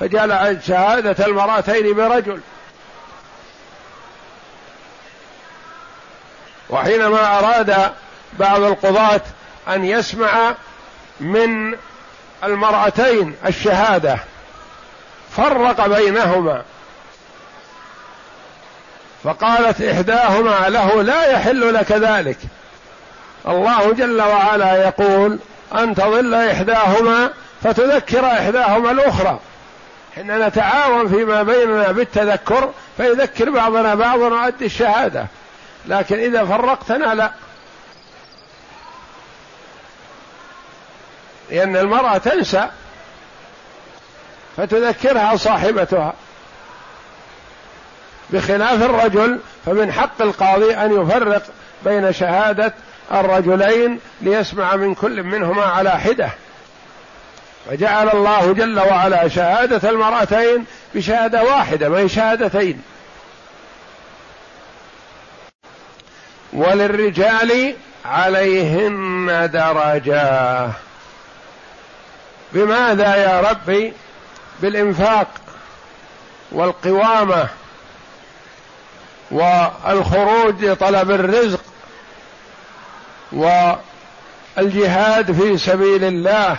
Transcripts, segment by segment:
فجعل شهادة المرأتين برجل. وحينما أراد بعض القضاة أن يسمع من المرأتين الشهادة فرق بينهما. فقالت إحداهما له لا يحل لك ذلك. الله جل وعلا يقول أن تضل إحداهما فتذكر إحداهما الأخرى. حين نتعاون فيما بيننا بالتذكر فيذكر بعضنا بعضا وأدي الشهادة. لكن إذا فرقتنا لا. لأن المرأة تنسى فتذكرها صاحبتها. بخلاف الرجل فمن حق القاضي أن يفرق بين شهادة الرجلين ليسمع من كل منهما على حدة. فجعل الله جل وعلا شهادة المرأتين بشهادة واحدة هي شهادتين. وللرجال عليهن درجة. بماذا يا ربي؟ بالإنفاق والقوامة والخروج لطلب الرزق والجهاد في سبيل الله.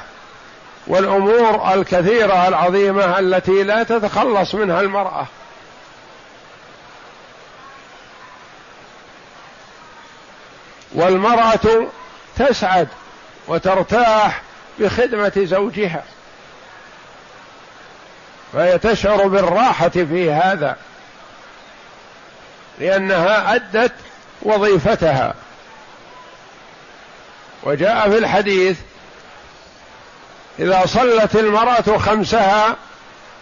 والأمور الكثيرة العظيمة التي لا تتخلص منها المرأة. والمرأة تسعد وترتاح بخدمة زوجها. فهي تشعر بالراحة في هذا لأنها أدت وظيفتها. وجاء في الحديث إذا صلت المرأة خمسها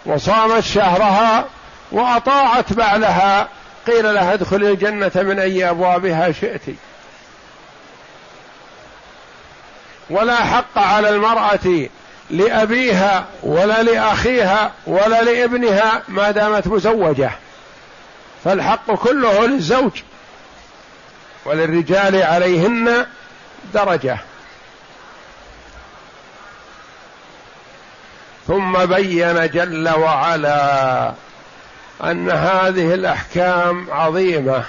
وصامت شهرها وأطاعت بعلها قيل لها ادخلي الجنة من أي أبوابها شئت. ولا حق على المرأة لأبيها ولا لأخيها ولا لابنها ما دامت مزوجة. فالحق كله للزوج وللرجال عليهن درجة. ثم بين جل وعلا أن هذه الأحكام عظيمة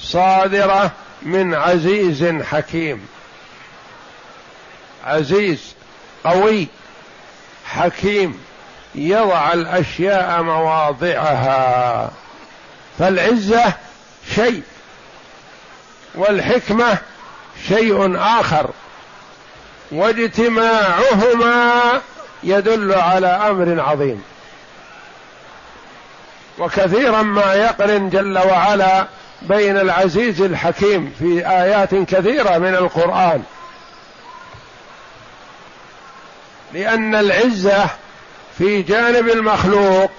صادرة من عزيز حكيم. عزيز قوي حكيم يضع الأشياء مواضعها. فالعزة شيء والحكمة شيء آخر واجتماعهما يدل على أمر عظيم. وكثيرا ما يقرن جل وعلا بين العزيز الحكيم في آيات كثيرة من القرآن. لأن العزة في جانب المخلوق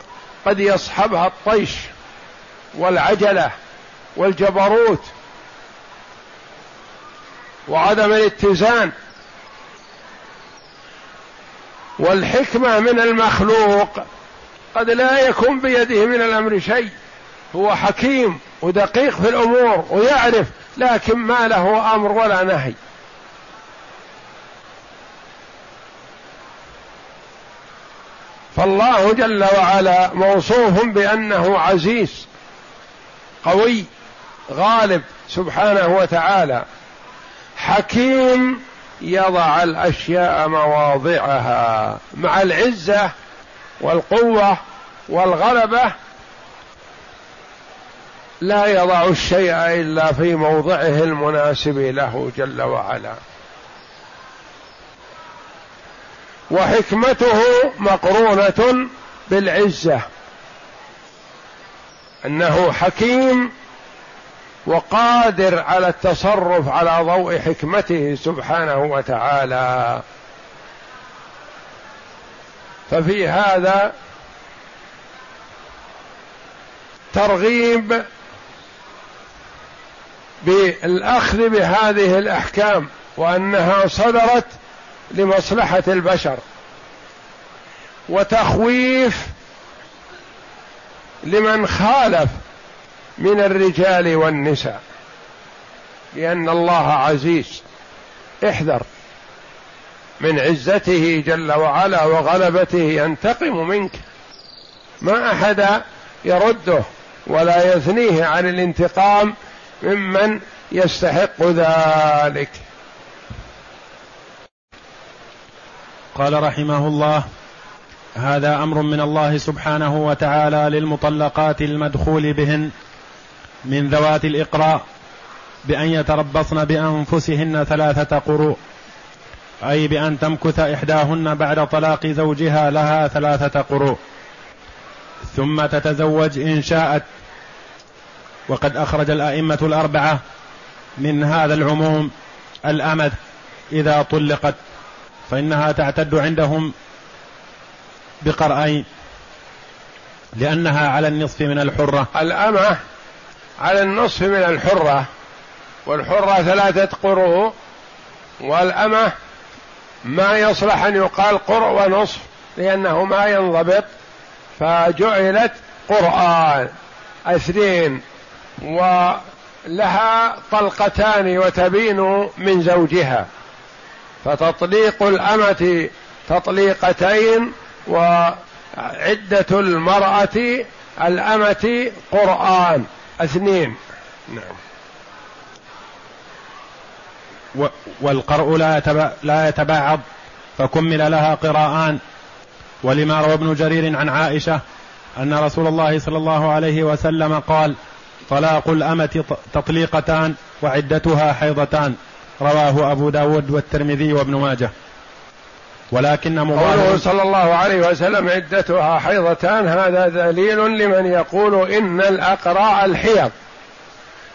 قد يصحبها الطيش والعجلة والجبروت وعدم الاتزان والحكمة من المخلوق قد لا يكون بيده من الأمر شيء. هو حكيم ودقيق في الأمور ويعرف لكن ما له أمر ولا نهي. فالله جل وعلا موصوف بأنه عزيز قوي غالب سبحانه وتعالى. حكيم يضع الأشياء مواضعها مع العزة والقوة والغلبة. لا يضع الشيء إلا في موضعه المناسب له جل وعلا. وحكمته مقرونة بالعزة. أنه حكيم وقادر على التصرف على ضوء حكمته سبحانه وتعالى. ففي هذا ترغيب بالأخذ بهذه الأحكام وأنها صدرت لمصلحة البشر وتخويف لمن خالف من الرجال والنساء. لأن الله عزيز احذر. من عزته جل وعلا وغلبته ينتقم منك. ما أحد يرده ولا يثنيه عن الانتقام ممن يستحق ذلك. قال رحمه الله هذا أمر من الله سبحانه وتعالى للمطلقات المدخول بهن. من ذوات الإقراء بأن يتربصن بأنفسهن ثلاثة قروء أي بأن تمكث إحداهن بعد طلاق زوجها لها ثلاثة قروء. ثم تتزوج إن شاءت. وقد أخرج الأئمة الأربعة من هذا العموم الأمد إذا طلقت فإنها تعتد عندهم بقرأين لأنها على النصف من الحرة. الأمة على النصف من الحرة والحرة ثلاثة قروء والأمة ما يصلح أن يقال قرء ونصف لأنه ما ينضبط فجعلت قرآن أثنين ولها طلقتان وتبين من زوجها. فتطليق الأمة تطليقتين وعدة المرأة الأمة قرآن. اثنين. نعم. والقرء لا لا يتباعض فكمل لها قراءان. ولما روى ابن جرير عن عائشة أن رسول الله صلى الله عليه وسلم قال طلاق الأمة تطليقتان وعدتها حيضتان. رواه أبو داود والترمذي وابن ماجه. ولكن قوله صلى الله عليه وسلم عدتها حيضتان هذا دليل لمن يقول إن الأقراء الحيض.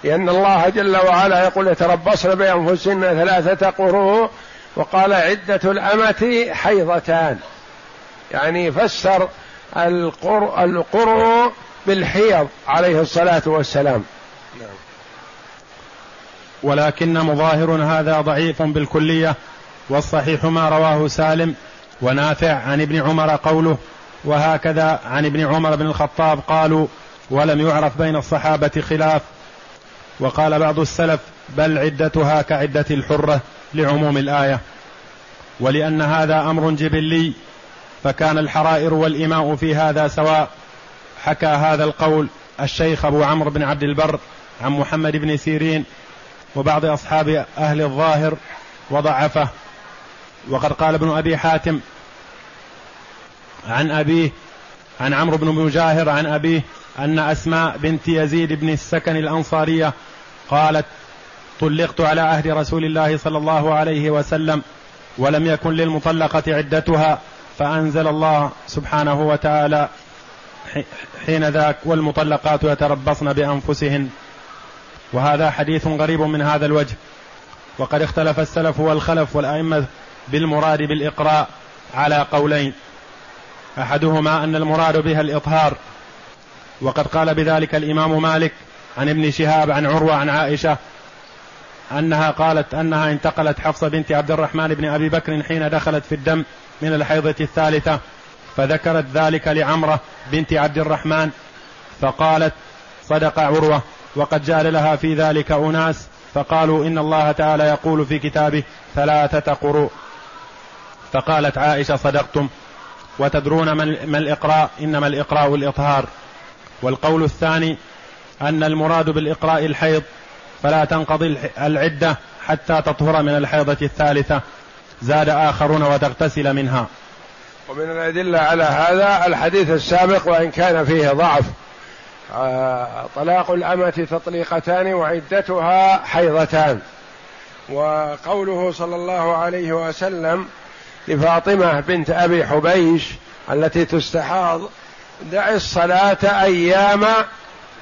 لأن الله جل وعلا يقول يتربصن بأنفسهن ثلاثة قروء وقال عدة الأمة حيضتان. يعني فسر القر القرء بالحيض عليه الصلاة والسلام. نعم. ولكن مظاهر هذا ضعيف بالكلية. والصحيح ما رواه سالم ونافع عن ابن عمر قوله وهكذا عن ابن عمر بن الخطاب قالوا ولم يعرف بين الصحابة خلاف. وقال بعض السلف بل عدتها كعدة الحرة لعموم الآية. ولأن هذا أمر جبلي فكان الحرائر والإماء في هذا سواء. حكى هذا القول الشيخ أبو عمرو بن عبد البر عن محمد بن سيرين وبعض أصحاب أهل الظاهر وضعفه. وقد قال ابن أبي حاتم عن أبيه عن عمرو بن مجاهر عن أبيه أن أسماء بنت يزيد بن السكن الأنصارية قالت طلقت على عهد رسول الله صلى الله عليه وسلم ولم يكن للمطلقة عدتها فأنزل الله سبحانه وتعالى حين ذاك والمطلقات يتربصن بأنفسهن. وهذا حديث غريب من هذا الوجه. وقد اختلف السلف والخلف والأئمة بالمراد بالإقراء على قولين. أحدهما أن المراد بها الإطهار. وقد قال بذلك الإمام مالك عن ابن شهاب عن عروة عن عائشة أنها قالت أنها انتقلت حفصة بنت عبد الرحمن بن أبي بكر حين دخلت في الدم من الحيضة الثالثة فذكرت ذلك لعمرة بنت عبد الرحمن فقالت صدق عروة وقد جعل لها في ذلك أناس فقالوا إن الله تعالى يقول في كتابه ثلاثة قروء فقالت عائشة صدقتم وتدرون ما الإقراء إنما الإقراء الإطهار. والقول الثاني أن المراد بالإقراء الحيض فلا تنقضي العدة حتى تطهر من الحيضة الثالثة. زاد آخرون وتغتسل منها. ومن الأدلة على هذا الحديث السابق وإن كان فيه ضعف. آه، طلاق الأمة تطليقتان وعدتها حيضتان. وقوله صلى الله عليه وسلم لفاطمة بنت أبي حبيش التي تستحاض دع الصلاة أيام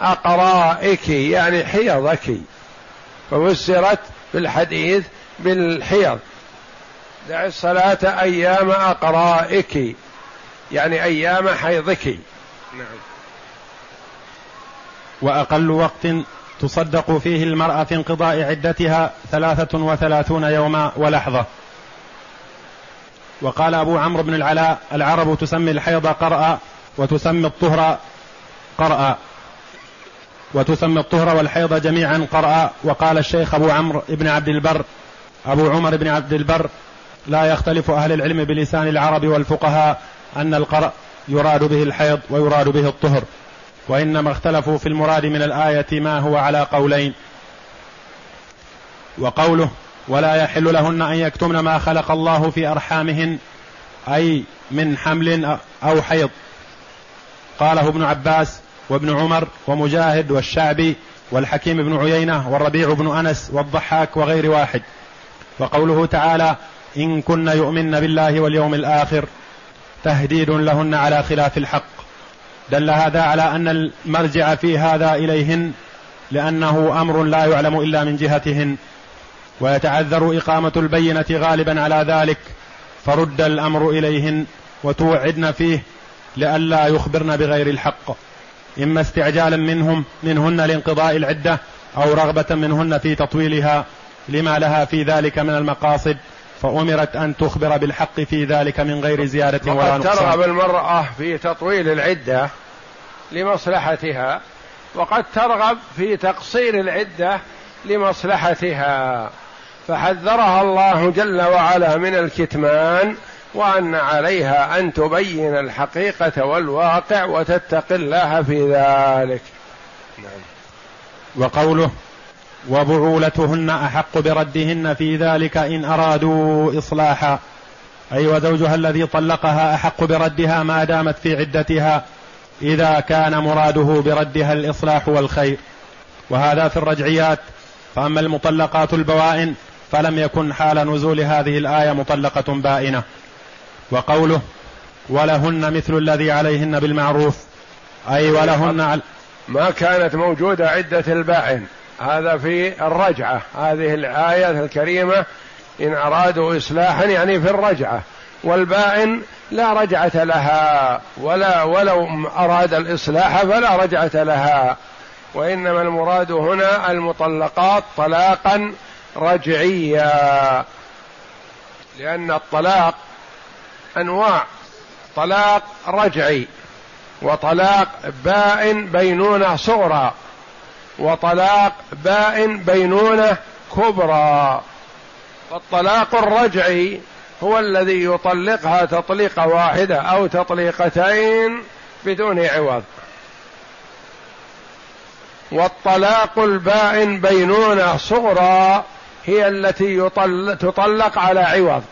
أقرائك يعني حيضك. ففسرت في الحديث بالحيض. دع الصلاة أيام أقرائك يعني أيام حيضك. نعم. وأقل وقت تصدق فيه المرأة في انقضاء عدتها ثلاثة وثلاثون يوما ولحظة. وقال أبو عمرو بن العلاء العرب تسمي الحيض قرأ وتسمي الطهر قرأ. وتسمي الطهر والحيض جميعا قرأ. وقال الشيخ أبو عمرو بن عبد البر أبو عمر بن عبد البر لا يختلف أهل العلم بلسان العرب والفقهاء أن القرء يراد به الحيض ويراد به الطهر. وإنما اختلفوا في المراد من الآية ما هو على قولين. وقوله ولا يحل لهن أن يكتمن ما خلق الله في أرحامهن أي من حمل أو حيض. قاله ابن عباس وابن عمر ومجاهد والشعبي والحكيم بن عيينة والربيع بن أنس والضحاك وغير واحد. وقوله تعالى إن كن يؤمن بالله واليوم الآخر تهديد لهن على خلاف الحق. دل هذا على أن المرجع في هذا إليهن لأنه أمر لا يعلم إلا من جهتهن. ويتعذر إقامة البينة غالبا على ذلك فرد الأمر إليهن وتوعدن فيه لئلا يخبرن بغير الحق. إما استعجالا منهم منهن لانقضاء العدة أو رغبة منهن في تطويلها لما لها في ذلك من المقاصد فأمرت أن تخبر بالحق في ذلك من غير زيادة ولا نقصان ترغب المرأة في تطويل العدة لمصلحتها وقد ترغب في تقصير العدة لمصلحتها. فحذرها الله جل وعلا من الكتمان وأن عليها أن تبين الحقيقة والواقع وتتقي الله في ذلك. نعم. وقوله وبعولتهن أحق بردهن في ذلك إن أرادوا إصلاحا أي وزوجها الذي طلقها أحق بردها ما دامت في عدتها إذا كان مراده بردها الإصلاح والخير. وهذا في الرجعيات. فأما المطلقات البوائن فلم يكن حال نزول هذه الآية مطلقة بائنة. وقوله ولهن مثل الذي عليهن بالمعروف أي ولهن ما كانت موجودة عدة البائن. هذا في الرجعة. هذه الآية الكريمة إن أرادوا إصلاحا يعني في الرجعة. والبائن لا رجعة لها ولا ولو أراد الإصلاح فلا رجعة لها. وإنما المراد هنا المطلقات طلاقا رجعيا لأن الطلاق أنواع. طلاق رجعي وطلاق بائن بينونة صغرى وطلاق بائن بينونة كبرى. والطلاق الرجعي هو الذي يطلقها تطليقة واحدة أو تطليقتين بدون عوض. والطلاق البائن بينونة صغرى هي التي يطلق تطلق على عوض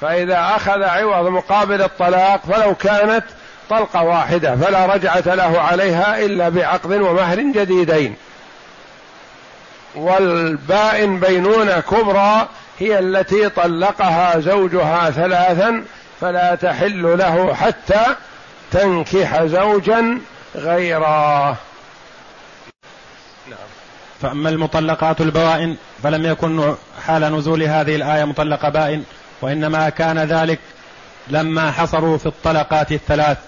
فإذا أخذ عوض مقابل الطلاق فلو كانت طلقة واحدة فلا رجعة له عليها إلا بعقد ومهر جديدين والبائن بينونة كبرى هي التي طلقها زوجها ثلاثا فلا تحل له حتى تنكح زوجا غيره. فأما المطلقات البوائن فلم يكن حال نزول هذه الآية مطلقة بائن وإنما كان ذلك لما حصروا في الطلقات الثلاث.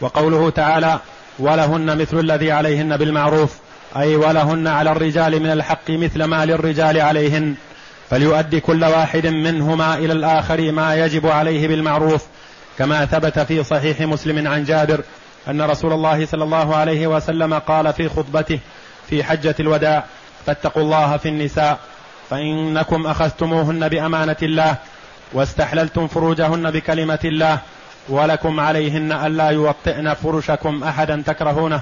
وقوله تعالى ولهن مثل الذي عليهن بالمعروف أي ولهن على الرجال من الحق مثل ما للرجال عليهن. فليؤدي كل واحد منهما إلى الآخر ما يجب عليه بالمعروف كما ثبت في صحيح مسلم عن جابر أن رسول الله صلى الله عليه وسلم قال في خطبته في حجة الوداع فاتقوا الله في النساء فإنكم أخذتموهن بأمانة الله واستحللتم فروجهن بكلمة الله ولكم عليهن ألا يوطئن فرشكم أحدا تكرهونه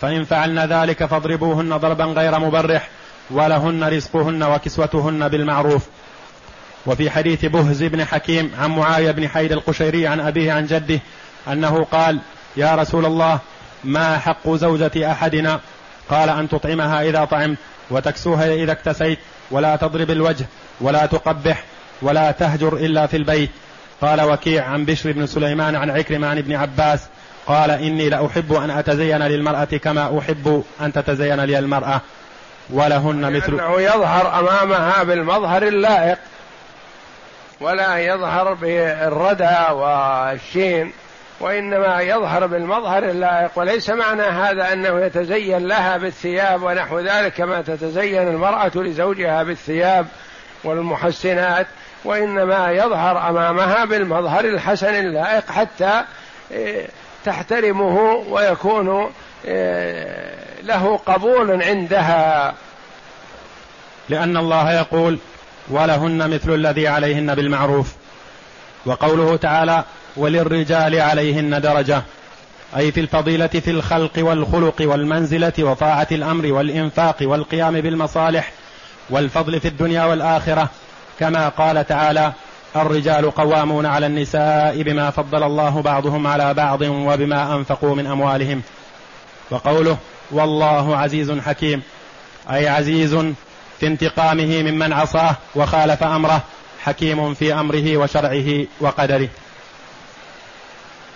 فإن فعلن ذلك فاضربوهن ضربا غير مبرح ولهن رزقهن وكسوتهن بالمعروف. وفي حديث بهز بن حكيم عن معاوية بن حيد القشيري عن أبيه عن جده أنه قال يا رسول الله ما حق زوجة أحدنا قال أن تطعمها إذا طعمت وتكسوها إذا اكتسيت ولا تضرب الوجه ولا تقبح ولا تهجر إلا في البيت. قال وكيع عن بشر بن سليمان عن عكرمة عن ابن عباس قال إني لأحب أن أتزين للمرأة كما أحب أن تتزين لي المرأة. ولهن مثل أنه يظهر أمامها بالمظهر اللائق ولا يظهر بالردى والشين. وإنما يظهر بالمظهر اللائق وليس معنى هذا أنه يتزين لها بالثياب ونحو ذلك كما تتزين المرأة لزوجها بالثياب والمحسنات وإنما يظهر أمامها بالمظهر الحسن اللائق حتى إيه، تحترمه ويكون إيه، له قبول عندها. لأن الله يقول ولهن مثل الذي عليهن بالمعروف وقوله تعالى وللرجال عليهن درجة. أي في الفضيلة في الخلق والخلق والمنزلة وطاعة الأمر والإنفاق والقيام بالمصالح والفضل في الدنيا والآخرة. كما قال تعالى الرجال قوامون على النساء بما فضل الله بعضهم على بعض وبما أنفقوا من أموالهم. وقوله والله عزيز حكيم. أي عزيز في انتقامه ممن عصاه وخالف أمره حكيم في أمره وشرعه وقدره.